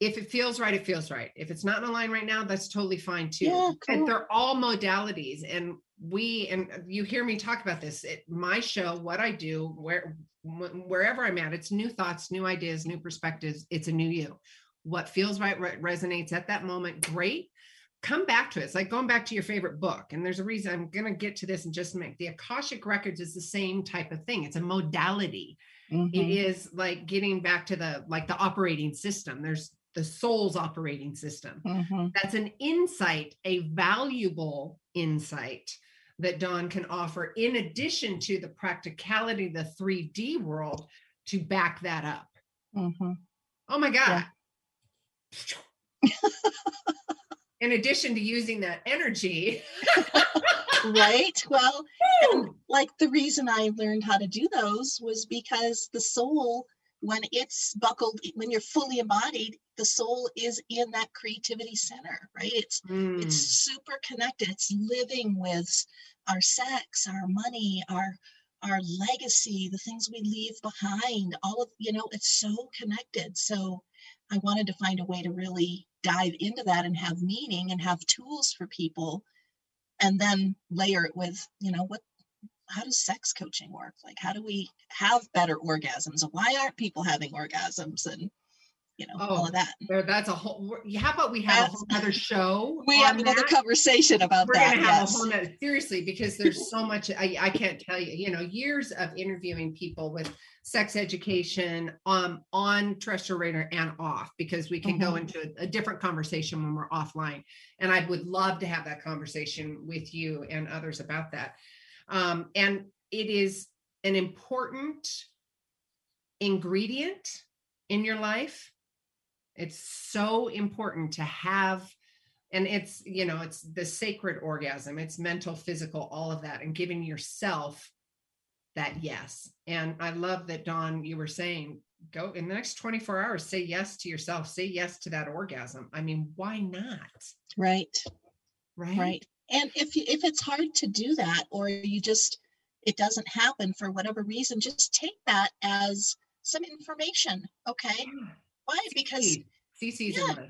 if it feels right, it feels right. If it's not in the line right now, that's totally fine too. Yeah, And they're all modalities. And we and you hear me talk about this at my show, what I do, where wh- wherever I'm at, it's new thoughts, new ideas, new perspectives. It's a new you. What feels right re- resonates at that moment, great. Come back to it. It's like going back to your favorite book. And there's a reason I'm going to get to this and just make the Akashic Records is the same type of thing. It's a modality it Mhm. is like getting back to the like the operating system there's the soul's operating system Mhm. that's an insight a valuable insight that dawn can offer in addition to the practicality of the 3d world to back that up Mhm. oh my god [laughs] in addition to using that energy [laughs] right? Well, [laughs] like the reason I learned how to do those was because the soul, when it's buckled, when you're fully embodied, the soul is in that creativity center, right? It's Mm, it's super connected. It's living with our sex, our money, our our legacy, the things we leave behind, all of you know, it's so connected. So I wanted to find a way to really dive into that and have meaning and have tools for people and then layer it with, you know, what how does sex coaching work? Like how do we have better orgasms? And why aren't people having orgasms and you know, all Oh, of that. that's a whole how about we have a whole other show [laughs] We have another that? conversation about we're that. gonna have yes. a whole nother seriously because there's so much I, I can't tell you you know years of interviewing people with sex education um on terrestrial radar and off because we can go Mhm. into a, a different conversation when we're offline and i would love to have that conversation with you and others about that um and it is an important ingredient in your life. It's so important to have and it's you know it's the sacred orgasm. It's mental physical all of that and giving yourself that yes. And i love that dawn you were saying go in the next 24 hours say yes to yourself say yes to that orgasm. I mean why not? Right. right? Right. And if you, if it's hard to do that or you just it doesn't happen for whatever reason just take that as some information okay? Why? Because CC's Yeah.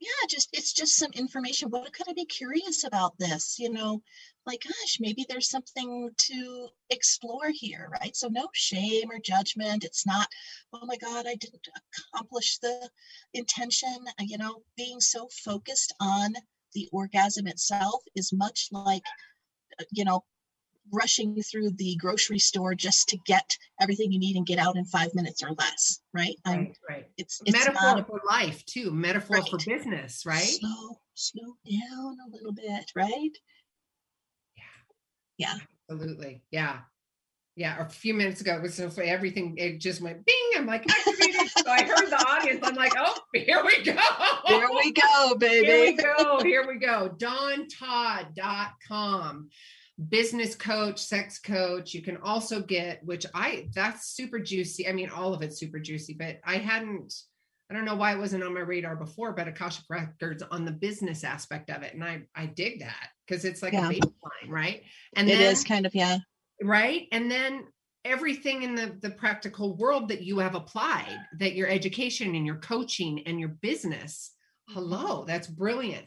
yeah just it's just some information. What could i be curious about this? You know like gosh maybe there's something to explore here right? So no shame or judgment. It's not oh my god i didn't accomplish the intention you know being so focused on the orgasm itself is much like uh, you know rushing through the grocery store just to get everything you need and get out in five minutes or less right right, right. it's it's Metaphor not for life too. Metaphor for business, right? slow slow down a little bit right yeah Yeah. Absolutely. Yeah. Yeah. A few minutes ago, it was so. Everything, it just went bing. I'm like, activated. So I heard the audience. I'm like, oh, here we go. Here we go baby. Here we go. Here we go. DawnTodd.com. Business coach, sex coach. You can also get, which I, that's super juicy. I mean, all of it's super juicy, but I hadn't, I don't know why it wasn't on my radar before, but Akashic Records on the business aspect of it. And I, I dig that because it's like Yeah. a baseline, right? And It then, is kind of yeah right and then everything in the the practical world that you have applied that your education and your coaching and your business hello that's brilliant.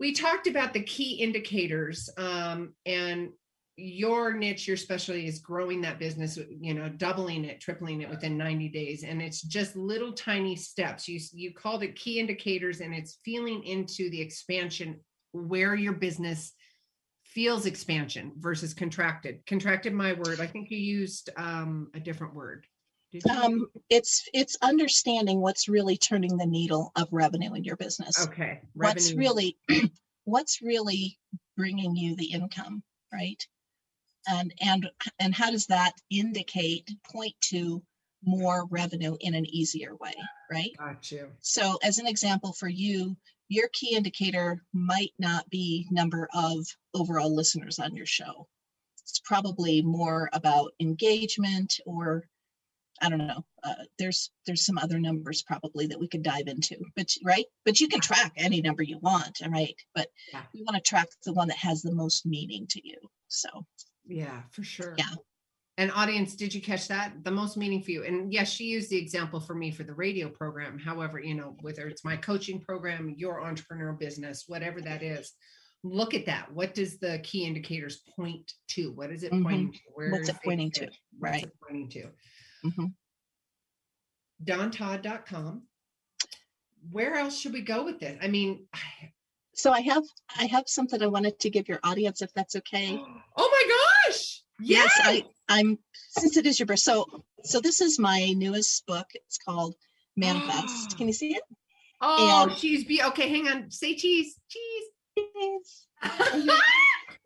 We talked about the key indicators um, and your niche your specialty is growing that business you know doubling it tripling it within 90 days and it's just little tiny steps. You you called it key indicators and it's feeling into the expansion where your business feels expansion versus contracted. Contracted, my word. I think you used um, a different word. Um it's it's understanding what's really turning the needle of revenue in your business okay. what's really [clears throat] what's really bringing you the income right and and and how does that indicate point to more revenue in an easier way right got you. So, as an example for you, your key indicator might not be number of overall listeners on your show. It's probably more about engagement or I don't know. Uh, there's there's some other numbers probably that we could dive into, but right. But you can track any number you want, all right? But Yeah. we want to track the one that has the most meaning to you. So Yeah, for sure. Yeah. And audience, did you catch that? The most meaning for you. And yes, she used the example for me for the radio program. However, you know, whether it's my coaching program, your entrepreneurial business, whatever that is, look at that. What does the key indicators point to? What is it Mhm. pointing to? Where What's is it pointing to? What's Right. it pointing to? mhm. DawnTodd.com. Where else should we go with this? I mean, so I have I have something I wanted to give your audience, if that's okay. [gasps] oh my gosh. Yes. I, I'm since it is your birth. So so this is my newest book. It's called Manifest. [gasps] Can you see it? oh, and- cheese. Be okay. Hang on. Say cheese. Cheese. [laughs]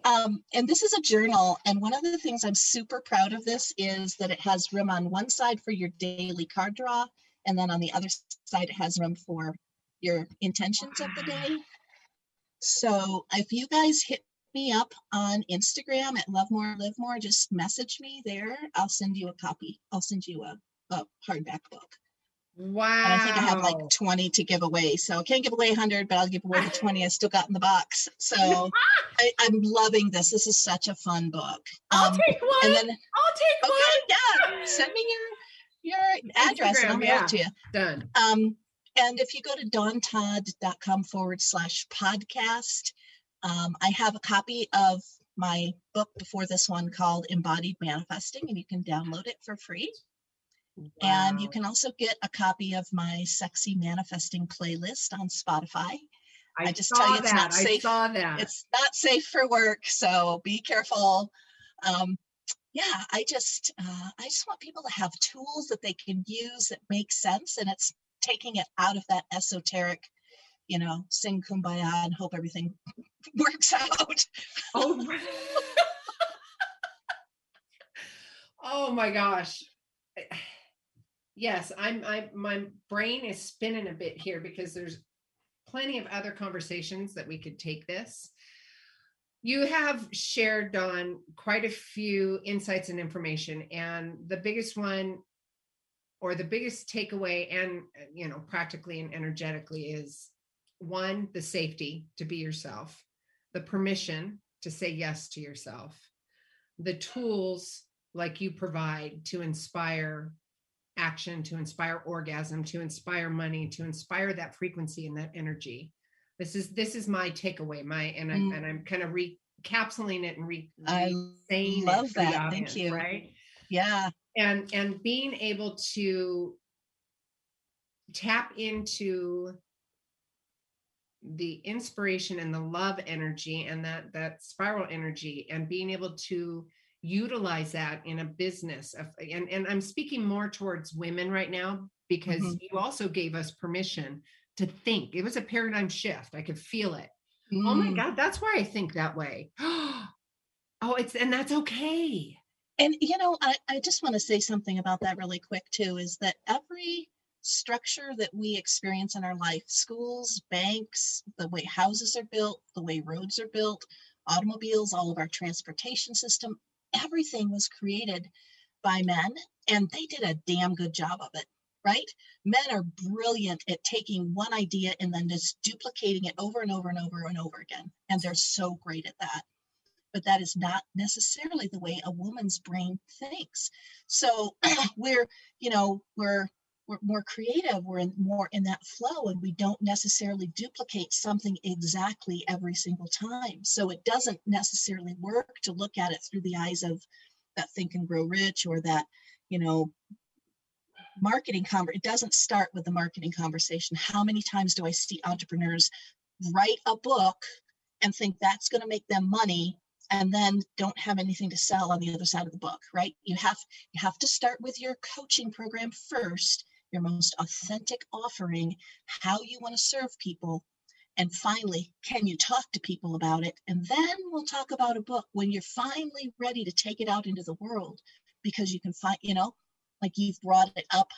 Um, and this is a journal. And one of the things I'm super proud of this is that it has room on one side for your daily card draw, and then on the other side it has room for your intentions of the day. So if you guys hit me up on Instagram at Love More Live More, just message me there. I'll send you a copy. I'll send you a, a hardback book. wow. And I think I have like 20 to give away. So I can't give away 100, but I'll give away the 20 I still got in the box. So [laughs] I, I'm loving this. This is such a fun book. I'll Um, take one. and then, I'll take okay, one. yeah, send me your your address and I'll Instagram, mail yeah. it to you. Done. Um, and if you go to dawntodd.com forward slash podcast, um, I have a copy of my book before this one called Embodied Manifesting, and you can download it for free. And you can also get a copy of my sexy manifesting playlist on Spotify. I just tell you it's that. not I safe. It's not safe for work, so be careful. Um, yeah, I just uh, I just want people to have tools that they can use that make sense, and it's taking it out of that esoteric, you know, sing kumbaya and hope everything [laughs] works out. oh. my- [laughs] oh my gosh. Yes, I'm I my brain is spinning a bit here because there's plenty of other conversations that we could take this. You have shared on quite a few insights and information and the biggest one or the biggest takeaway and you know practically and energetically is one the safety to be yourself the permission to say yes to yourself, the tools like you provide to inspire action, to inspire orgasm, to inspire money, to inspire that frequency and that energy. This is this is my takeaway. My and I'm Mm. and I'm kind of recapsulating it and re, I saying love that. Thank you. Right Yeah. and and being able to tap into the inspiration and the love energy and that that spiral energy and being able to utilize that in a business of, and and I'm speaking more towards women right now because Mhm. you also gave us permission to think. It was a paradigm shift. I could feel it. Oh my Mm. god that's why i think that way. [gasps] Oh it's and that's okay. And you know, I, I just want to say something about that really quick too is that every structure that we experience in our life, schools, banks, the way houses are built, the way roads are built, automobiles, all of our transportation system, everything was created by men and they did a damn good job of it, right? Men are brilliant at taking one idea and then just duplicating it over and over and over and over again. And they're so great at that but that is not necessarily the way a woman's brain thinks so [clears throat] we're you know we're we're more creative we're in more in that flow and we don't necessarily duplicate something exactly every single time. So it doesn't necessarily work to look at it through the eyes of that think and grow rich or that you know marketing conver- it doesn't start with the marketing conversation. How many times do i see entrepreneurs write a book and think that's going to make them money and then don't have anything to sell on the other side of the book right? You have you have to start with your coaching program first your most authentic offering how you want to serve people and finally can you talk to people about it? And then we'll talk about a book when you're finally ready to take it out into the world because you can find you know like you've brought it up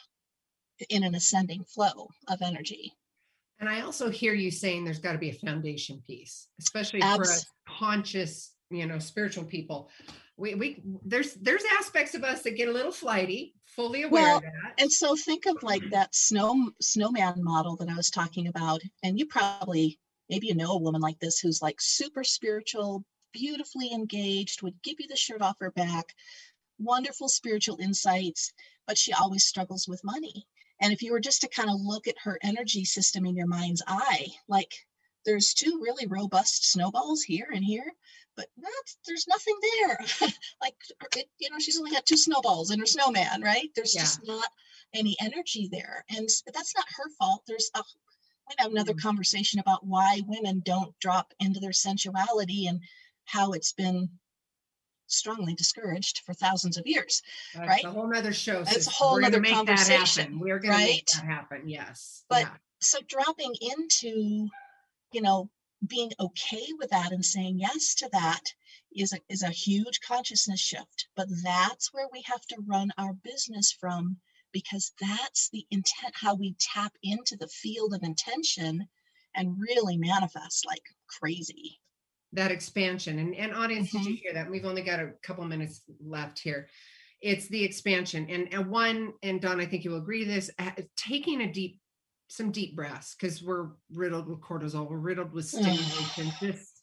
in an ascending flow of energy. And I also hear you saying there's got to be a foundation piece, especially for Abs- us conscious, you know, spiritual people. We we there's there's aspects of us that get a little flighty, fully aware Well, of that. And so think of like that snow snowman model that I was talking about. And you probably maybe you know a woman like this who's like super spiritual, beautifully engaged, would give you the shirt off her back, wonderful spiritual insights, but she always struggles with money. And if you were just to kind of look at her energy system in your mind's eye, like there's two really robust snowballs here and here, but not, there's nothing there. [laughs] like, it, you know, she's only got two snowballs in her snowman, right? There's Yeah. just not any energy there. And but that's not her fault. There's a, might have another Mhm. conversation about why women don't drop into their sensuality and how it's been strongly discouraged for thousands of years. That's right? a whole other show. It's a whole We're gonna make that conversation, happen. We're gonna make that happen. Yes. But- yeah. so dropping into you know being okay with that and saying yes to that is a, is a huge consciousness shift. But that's where we have to run our business from because that's the intent how we tap into the field of intention and really manifest like crazy. That expansion. And, and audience did you Mm-hmm. hear that? We've only got a couple minutes left here. It's the expansion. And, and one and dawn i think you will agree this uh, taking a deep some deep breaths because we're riddled with cortisol we're riddled with [sighs] stimulation just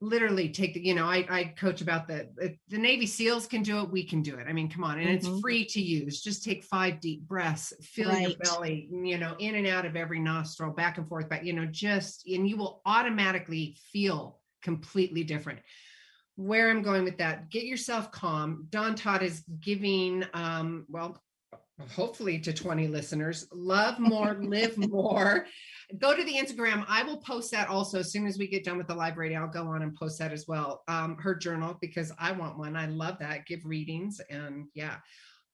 literally take the you know i, I coach about the the navy seals can do it we can do it i mean come on and Mhm. it's free to use just take five deep breaths fill your belly you know in and out of every nostril back and forth but you know just and you will automatically feel completely different where i'm going with that get yourself calm dawn todd is giving um well hopefully to 20 listeners. Love more live [laughs] more. Go to the instagram. I will post that also. As soon as we get done with the live radio i'll go on and post that as well. Um, her journal because i want one. I love that. Give readings and yeah.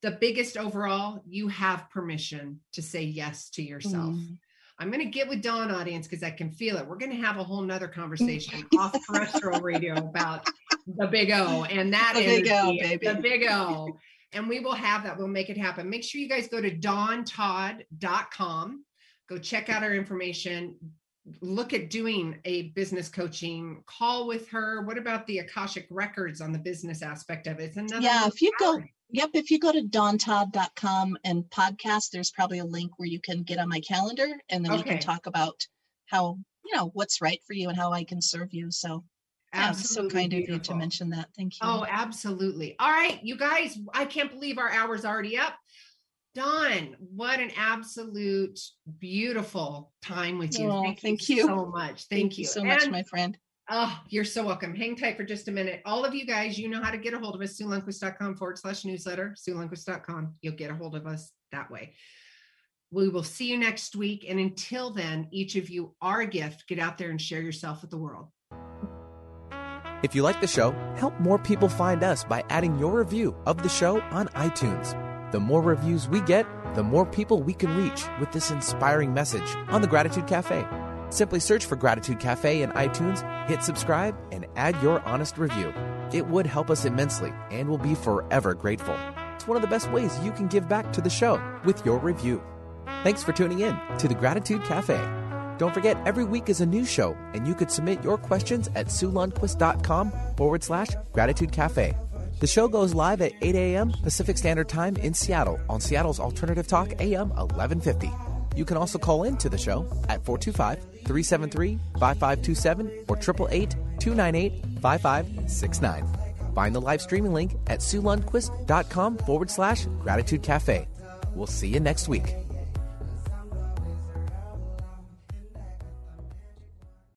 The biggest overall you have permission to say yes to yourself. Mm. i'm going to get with dawn audience because i can feel it. We're going to have a whole nother conversation [laughs] off terrestrial radio about the big o and that The big O, baby. the big o and we will have that. We'll make it happen. Make sure you guys go to dawntodd.com. Go check out our information. Look at doing a business coaching call with her. What about the Akashic records on the business aspect of it? It's another Yeah, if you go- Yep, if you go to dawntodd.com and podcast, there's probably a link where you can get on my calendar and then we can talk about how you know, what's right for you and how I can serve you. So yeah, so Absolutely kind of you to mention that. Thank you. Oh, absolutely. All right, you guys, I can't believe our hour's already up. Dawn, what an absolute beautiful time with you. Oh, thank, thank you you. so much. Thank, you so much, my friend. Oh, you're so welcome. Hang tight for just a minute. All of you guys, you know how to get a hold of us, SueLundquist.com forward slash newsletter, SueLundquist.com. You'll get a hold of us that way. We will see you next week. And until then, each of you are a gift. Get out there and share yourself with the world. If you like the show, help more people find us by adding your review of the show on iTunes. The more reviews we get, the more people we can reach with this inspiring message on the Gratitude Cafe. Simply search for Gratitude Cafe in iTunes, hit subscribe, and add your honest review. It would help us immensely and we'll be forever grateful. It's one of the best ways you can give back to the show with your review. Thanks for tuning in to the Gratitude Cafe. Don't forget, every week is a new show, and you could submit your questions at SueLundquist.com forward slash Gratitude Cafe. The show goes live at 8 a.m. Pacific Standard Time in Seattle on Seattle's Alternative Talk AM 1150. You can also call in to the show at 425 373 5527 or 888 298 5569. Find the live streaming link at SueLundquist.com forward slash Gratitude Cafe. We'll see you next week.